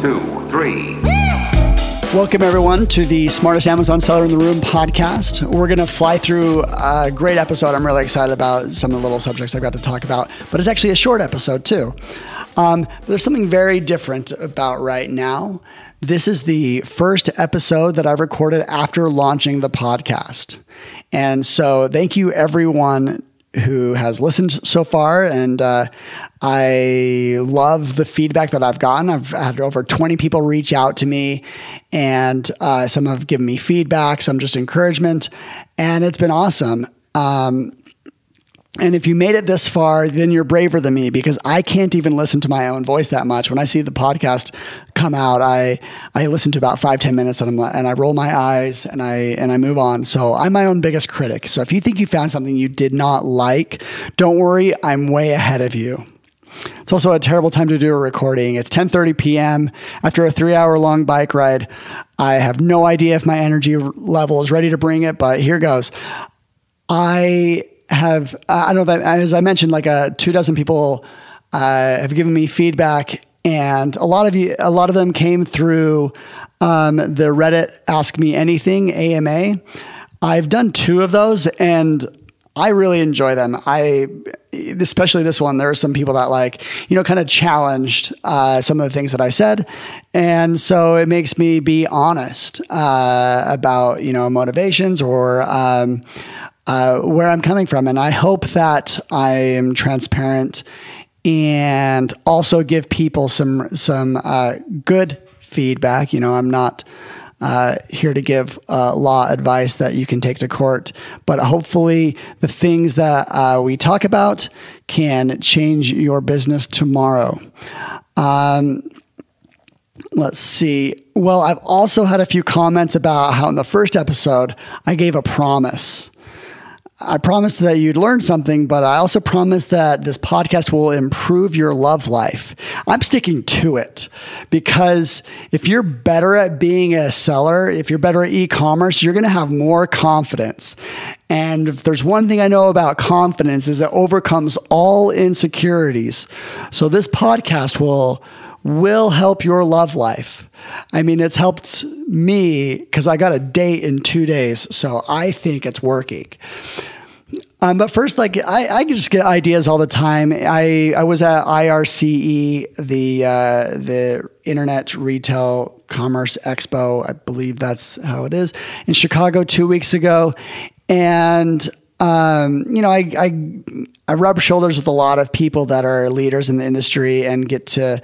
two, three. Welcome, everyone, to the Smartest Amazon Seller in the Room podcast. We're going to fly through a great episode. I'm really excited about some of the little subjects I've got to talk about, but it's actually a short episode, too. Um, there's something very different about right now. This is the first episode that I've recorded after launching the podcast. And so, thank you, everyone who has listened so far, and uh, I love the feedback that I've gotten. I've had over 20 people reach out to me, and uh, some have given me feedback, some just encouragement, and it's been awesome. Um, and if you made it this far, then you're braver than me because I can't even listen to my own voice that much. When I see the podcast come out, I I listen to about five ten minutes and, I'm, and I roll my eyes and I and I move on. So I'm my own biggest critic. So if you think you found something you did not like, don't worry, I'm way ahead of you. It's also a terrible time to do a recording. It's 10:30 p.m. after a 3-hour long bike ride. I have no idea if my energy level is ready to bring it, but here goes. I have I don't know that as I mentioned, like a uh, two dozen people uh, have given me feedback, and a lot of you, a lot of them came through um, the Reddit Ask Me Anything AMA. I've done two of those, and I really enjoy them. I, especially this one, there are some people that like, you know, kind of challenged uh, some of the things that I said. And so it makes me be honest uh, about, you know, motivations or, um, uh, where I'm coming from. And I hope that I am transparent and also give people some some uh, good feedback. You know, I'm not uh, here to give uh, law advice that you can take to court, but hopefully the things that uh, we talk about can change your business tomorrow. Um, let's see. Well, I've also had a few comments about how in the first episode I gave a promise. I promised that you'd learn something, but I also promised that this podcast will improve your love life. I'm sticking to it because if you're better at being a seller, if you're better at e commerce, you're going to have more confidence. And if there's one thing I know about confidence is it overcomes all insecurities. So this podcast will will help your love life. I mean, it's helped me because I got a date in two days. So I think it's working. Um, but first, like I, I just get ideas all the time. I, I was at IRCE, the uh, the Internet Retail Commerce Expo. I believe that's how it is in Chicago two weeks ago, and um, you know, I, I I rub shoulders with a lot of people that are leaders in the industry and get to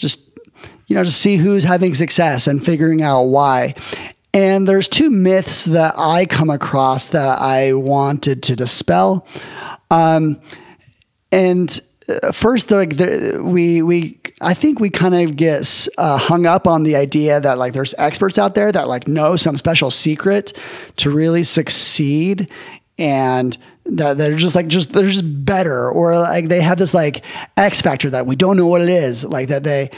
just you know, to see who's having success and figuring out why. And there's two myths that I come across that I wanted to dispel. Um, and uh, first, like the, we we I think we kind of get uh, hung up on the idea that like there's experts out there that like know some special secret to really succeed and that they're just like just they're just better or like they have this like x factor that we don't know what it is like that they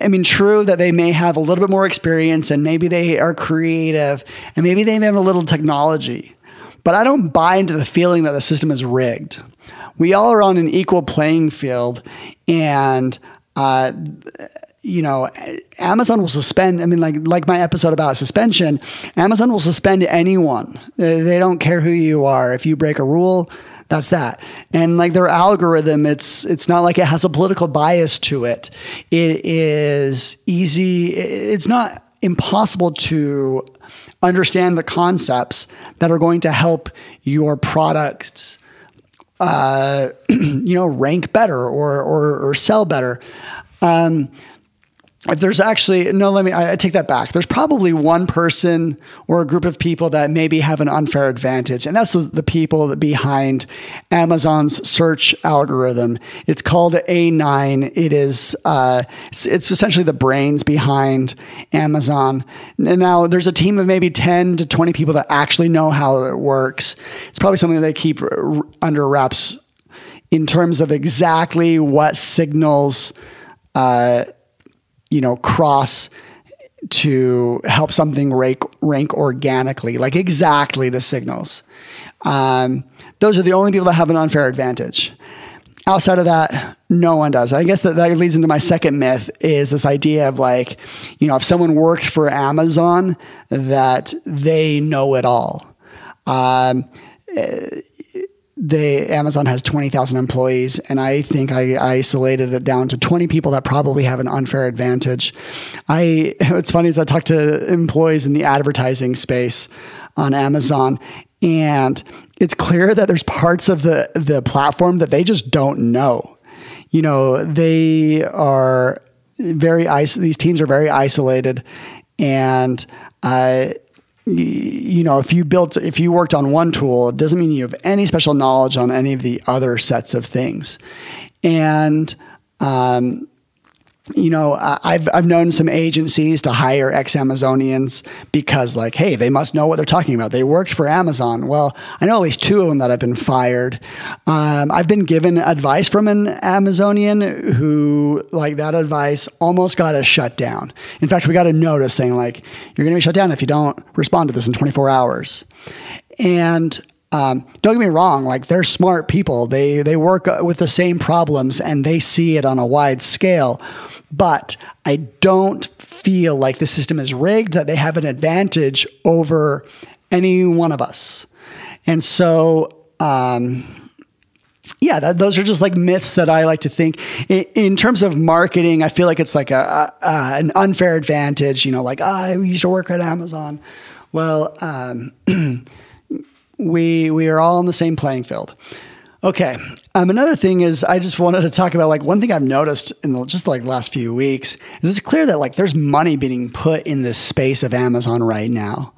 i mean true that they may have a little bit more experience and maybe they are creative and maybe they have a little technology but i don't buy into the feeling that the system is rigged. We all are on an equal playing field and uh, you know, Amazon will suspend. I mean, like like my episode about suspension, Amazon will suspend anyone. They don't care who you are. If you break a rule, that's that. And like their algorithm, it's it's not like it has a political bias to it. It is easy. It's not impossible to understand the concepts that are going to help your products uh, you know, rank better or, or, or sell better. Um, if there's actually no let me I, take that back. There's probably one person or a group of people that maybe have an unfair advantage and that's the, the people behind amazon's search algorithm. It's called a9 it is uh, it's, it's, essentially the brains behind amazon. And now there's a team of maybe 10 to 20 people that actually know how it works. It's probably something they keep under wraps in terms of exactly what signals uh, you know, cross to help something rank, rank organically, like exactly the signals. Um, those are the only people that have an unfair advantage. outside of that, no one does. I guess that, that leads into my second myth is this idea of like, you know, if someone worked for Amazon, that they know it all. Um, they Amazon has 20,000 employees and I think I, isolated it down to 20 people that probably have an unfair advantage. I it's funny as I talk to employees in the advertising space on Amazon and it's clear that there's parts of the the platform that they just don't know. You know, they are very is- these teams are very isolated and uh, you know, if you built, if you worked on one tool, it doesn't mean you have any special knowledge on any of the other sets of things. And um, you know, I've I've known some agencies to hire ex Amazonians because, like, hey, they must know what they're talking about. They worked for Amazon. Well, I know at least two of them that have been fired. Um, I've been given advice from an Amazonian who, like, that advice almost got us shut down. In fact, we got a notice saying, like, you're going to be shut down if you don't respond to this in 24 hours. And um, don't get me wrong, like they're smart people. They they work with the same problems and they see it on a wide scale. But I don't feel like the system is rigged, that they have an advantage over any one of us. And so, um, yeah, that, those are just like myths that I like to think. In, in terms of marketing, I feel like it's like a, a, a an unfair advantage. You know, like ah, I used to work at Amazon. Well, um, we we are all on the same playing field. Okay. Um, another thing is, I just wanted to talk about like one thing I've noticed in the, just like last few weeks is it's clear that like there's money being put in the space of Amazon right now.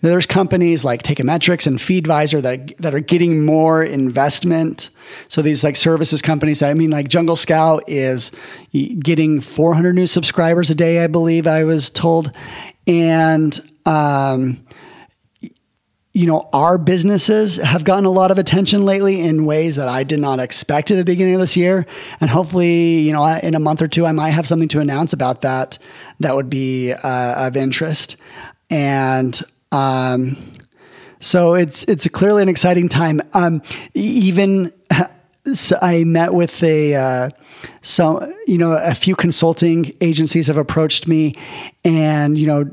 There's companies like Teikametrics and Feedvisor that that are getting more investment. So these like services companies, I mean, like Jungle Scout is getting 400 new subscribers a day, I believe I was told, and um, you know, our businesses have gotten a lot of attention lately in ways that I did not expect at the beginning of this year. And hopefully, you know, in a month or two, I might have something to announce about that that would be uh, of interest. And um, so it's it's clearly an exciting time. Um, even so I met with a uh, so you know a few consulting agencies have approached me, and you know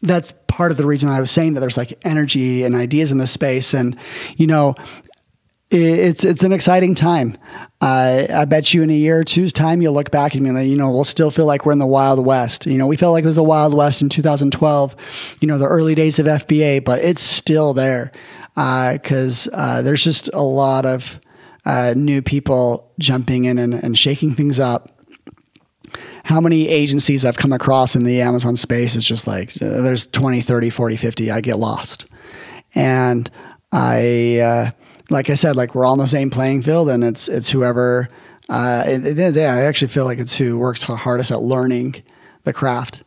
that's part of the reason I was saying that there's like energy and ideas in this space. And, you know, it's it's an exciting time. Uh, I bet you in a year or two's time, you'll look back and be like, you know, we'll still feel like we're in the Wild West. You know, we felt like it was the Wild West in 2012, you know, the early days of FBA, but it's still there because uh, uh, there's just a lot of uh, new people jumping in and, and shaking things up how many agencies I've come across in the Amazon space is just like uh, there's 20, 30, 40, 50. I get lost. And I, uh, like I said, like we're all on the same playing field and it's, it's whoever, uh, at the end of the day, I actually feel like it's who works hardest at learning the craft.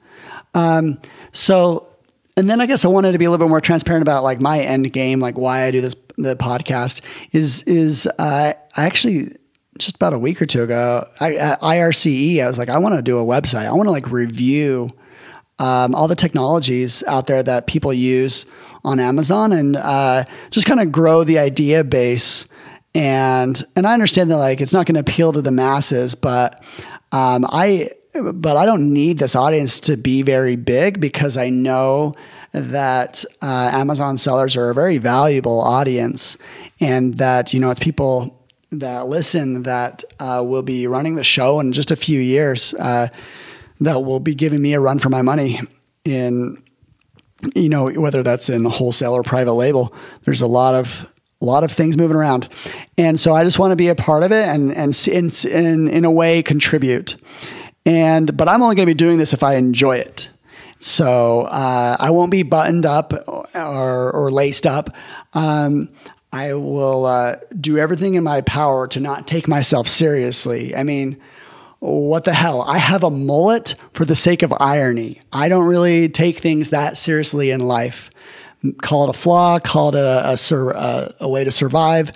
Um, so, and then I guess I wanted to be a little bit more transparent about like my end game, like why I do this, the podcast is, is, uh, I actually, just about a week or two ago, I, at IRCE, I was like, I want to do a website. I want to like review um, all the technologies out there that people use on Amazon and uh, just kind of grow the idea base. And and I understand that like it's not going to appeal to the masses, but um, I but I don't need this audience to be very big because I know that uh, Amazon sellers are a very valuable audience, and that you know it's people that listen that uh, will be running the show in just a few years uh, that will be giving me a run for my money in you know whether that's in wholesale or private label. There's a lot of a lot of things moving around. And so i just want to be a part of it and and in, in, in a way contribute. And but i'm only going to be doing this if i enjoy it. So uh, i won't be buttoned up or, or laced up. Um, I will uh, do everything in my power to not take myself seriously. I mean, what the hell? I have a mullet for the sake of irony. I don't really take things that seriously in life. Call it a flaw, call it a, a, a, a way to survive.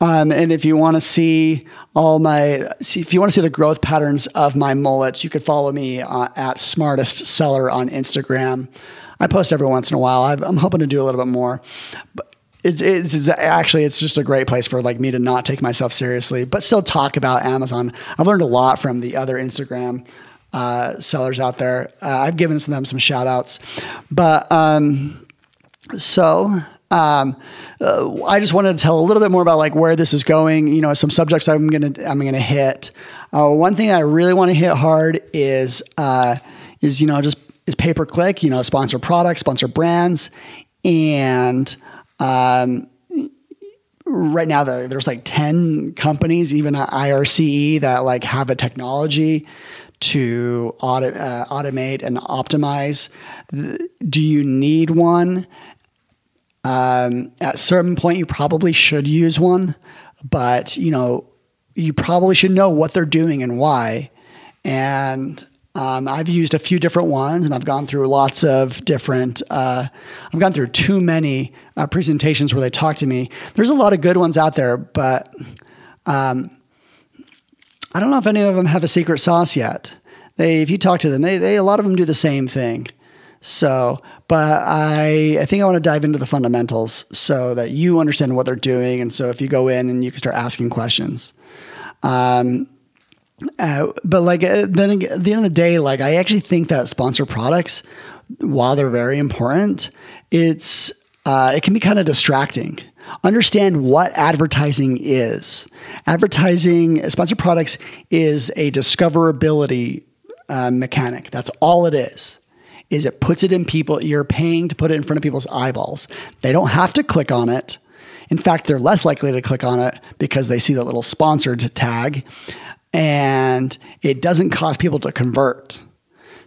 Um, and if you want to see all my, see, if you want to see the growth patterns of my mullets, you could follow me uh, at smartest seller on Instagram. I post every once in a while. i am hoping to do a little bit more. But it's, it's, actually it's just a great place for like me to not take myself seriously, but still talk about Amazon. I've learned a lot from the other Instagram uh, sellers out there. Uh, I've given them some shout outs, but um, so um, uh, I just wanted to tell a little bit more about like where this is going. You know, some subjects I'm gonna I'm gonna hit. Uh, one thing I really want to hit hard is uh, is you know just is pay per click. You know, sponsor products, sponsor brands, and um, right now the, there's like 10 companies even at irce that like have a technology to auto, uh, automate and optimize. Do you need one? Um, at certain point you probably should use one but you know you probably should know what they're doing and why. And um, I've used a few different ones and I've gone through lots of different, uh, I've gone through too many uh, presentations where they talk to me. There's a lot of good ones out there, but um, I don't know if any of them have a secret sauce yet. They, if you talk to them, they, they, a lot of them do the same thing. So, but I, I think I want to dive into the fundamentals so that you understand what they're doing. And so if you go in and you can start asking questions. Um, uh, but like uh, then at the end of the day, like I actually think that sponsor products, while they're very important, it's uh, it can be kind of distracting. Understand what advertising is. Advertising, sponsor products is a discoverability uh, mechanic. That's all it is. Is it puts it in people? You're paying to put it in front of people's eyeballs. They don't have to click on it. In fact, they're less likely to click on it because they see the little sponsored tag and it doesn't cause people to convert.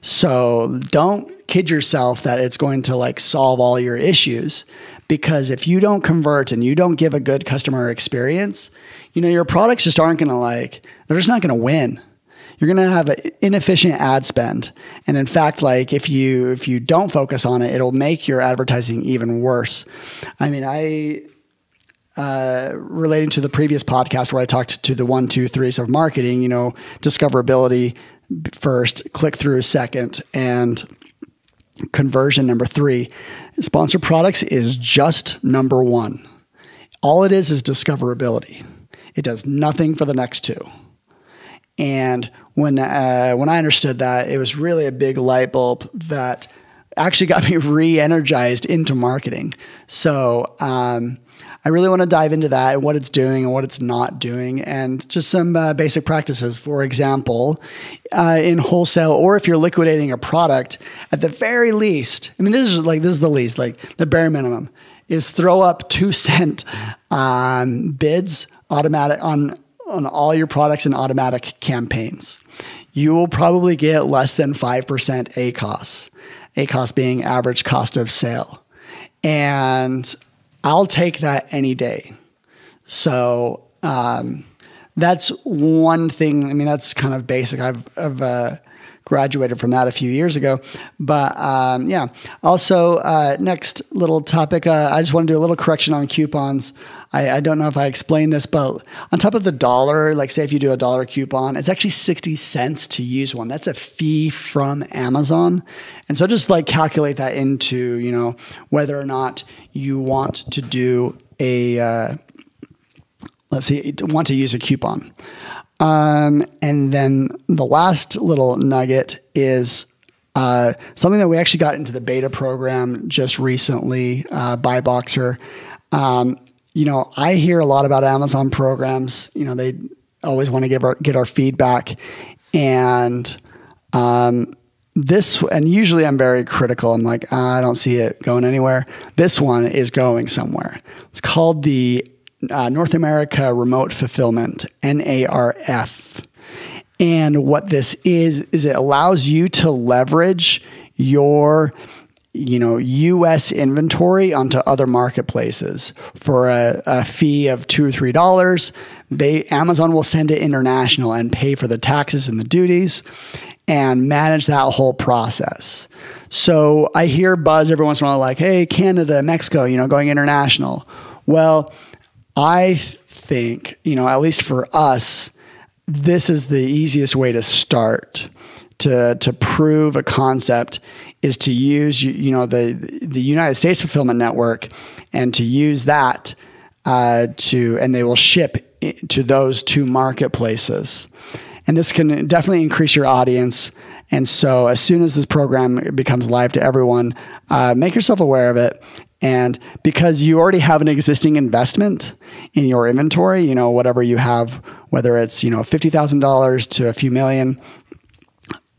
So don't kid yourself that it's going to like solve all your issues because if you don't convert and you don't give a good customer experience, you know, your products just aren't going to like, they're just not going to win. You're going to have an inefficient ad spend. And in fact, like if you if you don't focus on it, it'll make your advertising even worse. I mean, I uh, relating to the previous podcast where I talked to the one, two, threes of marketing, you know, discoverability first, click through second, and conversion number three. Sponsor products is just number one. All it is is discoverability. It does nothing for the next two. And when uh, when I understood that, it was really a big light bulb that actually got me re-energized into marketing. So um, I really want to dive into that and what it's doing and what it's not doing, and just some uh, basic practices. For example, uh, in wholesale, or if you're liquidating a product, at the very least, I mean, this is like this is the least, like the bare minimum, is throw up two cent um, bids automatic on on all your products and automatic campaigns. You will probably get less than five percent ACOS. ACOS being average cost of sale. And I'll take that any day. So um, that's one thing. I mean, that's kind of basic. I've, I've uh, graduated from that a few years ago. But um, yeah, also, uh, next little topic, uh, I just want to do a little correction on coupons. I, I, don't know if I explained this, but on top of the dollar, like say if you do a dollar coupon, it's actually 60 cents to use one. That's a fee from Amazon. And so just like calculate that into, you know, whether or not you want to do a, uh, let's see, want to use a coupon. Um, and then the last little nugget is uh, something that we actually got into the beta program just recently uh, by Boxer. Um, you know, I hear a lot about Amazon programs. You know, they always want to give our, get our feedback, and um, this and usually I'm very critical. I'm like, ah, I don't see it going anywhere. This one is going somewhere. It's called the uh, North America Remote Fulfillment (NARF). And what this is is it allows you to leverage your you know U.S. inventory onto other marketplaces for a, a fee of two or three dollars. They Amazon will send it international and pay for the taxes and the duties and manage that whole process. So I hear buzz every once in a while like, "Hey, Canada, Mexico, you know, going international." Well, I think you know at least for us, this is the easiest way to start to to prove a concept is to use you, know the the United States fulfillment network and to use that uh, to and they will ship to those two marketplaces. And this can definitely increase your audience. And so, as soon as this program becomes live to everyone, uh, make yourself aware of it. And because you already have an existing investment in your inventory, you know, whatever you have, whether it's, you know, $50,000 to a few million,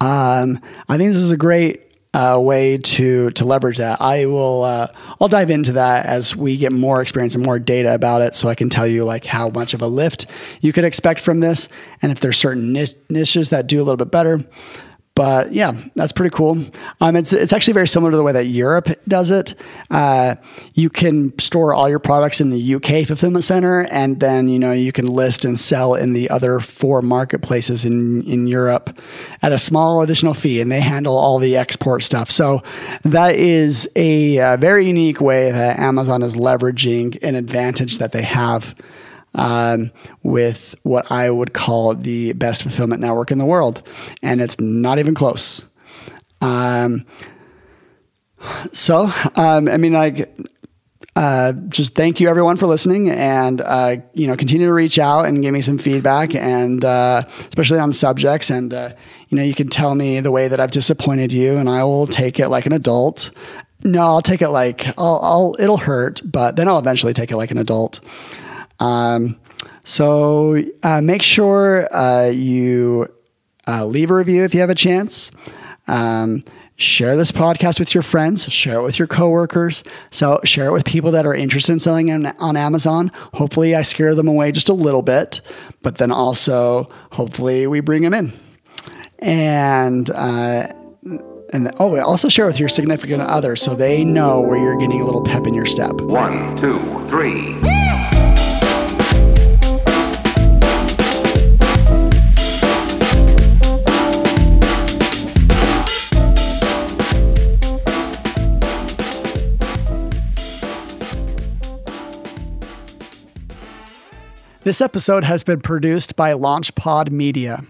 um, I think this is a great uh, way to to leverage that. I will uh, I'll dive into that as we get more experience and more data about it, so I can tell you like how much of a lift you could expect from this, and if there's certain niches that do a little bit better. But yeah, that's pretty cool. Um, it's, it's actually very similar to the way that Europe does it. Uh, you can store all your products in the UK fulfillment center, and then you know you can list and sell in the other four marketplaces in in Europe at a small additional fee, and they handle all the export stuff. So that is a, a very unique way that Amazon is leveraging an advantage that they have um, with what I would call the best fulfillment network in the world. And it's not even close. Um, so, um, I mean, like, uh, just thank you everyone for listening and uh, you know continue to reach out and give me some feedback and uh, especially on subjects and uh, you know you can tell me the way that I've disappointed you and I will take it like an adult no I'll take it like I'll, I'll it'll hurt but then I'll eventually take it like an adult um, so uh, make sure uh, you uh, leave a review if you have a chance. Um, share this podcast with your friends, share it with your coworkers. So share it with people that are interested in selling on, on Amazon. Hopefully, I scare them away just a little bit, but then also hopefully we bring them in. And uh, and oh, also share with your significant other so they know where you're getting a little pep in your step. One, two, three. This episode has been produced by LaunchPod Media.